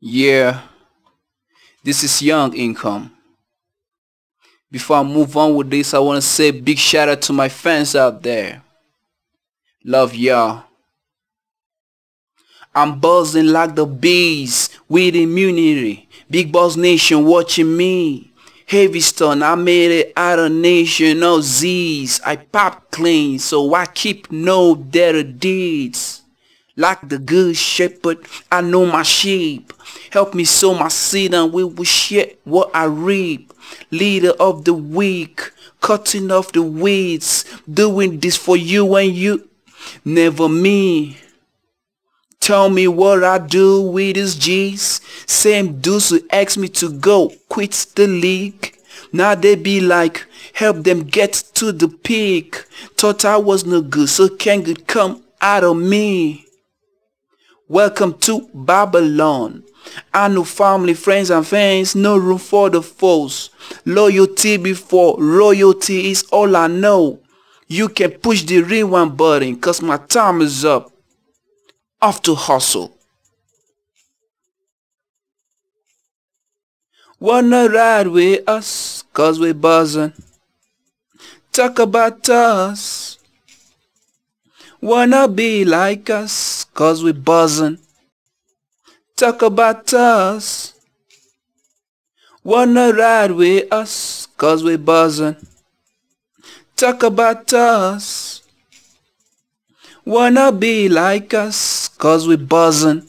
Yeah, this is Young Income. Before I move on with this, I want to say big shout out to my fans out there. Love y'all. I'm buzzing like the bees with immunity. Big Boss Nation watching me. Heavy stone, I made it out of nation of Z's. I pop clean, so I keep no better deeds. Like the good shepherd, I know my sheep. Help me sow my seed and we will share what I reap. Leader of the weak, cutting off the weeds. Doing this for you and you, never me. Tell me what I do with this G's. Same dudes who asked me to go quit the league. Now they be like, help them get to the peak. Thought I was no good, so can good come out of me. Welcome to Babylon. I know family, friends and fans, no room for the false. Loyalty before royalty is all I know. You can push the rewind button cause my time is up. Off to hustle. Wanna ride with us cause we buzzing. Talk about us. Wanna be like us cause we buzzing. Talk about us. Wanna ride with us cause we buzzin'. Talk about us. Wanna be like us cause we buzzing.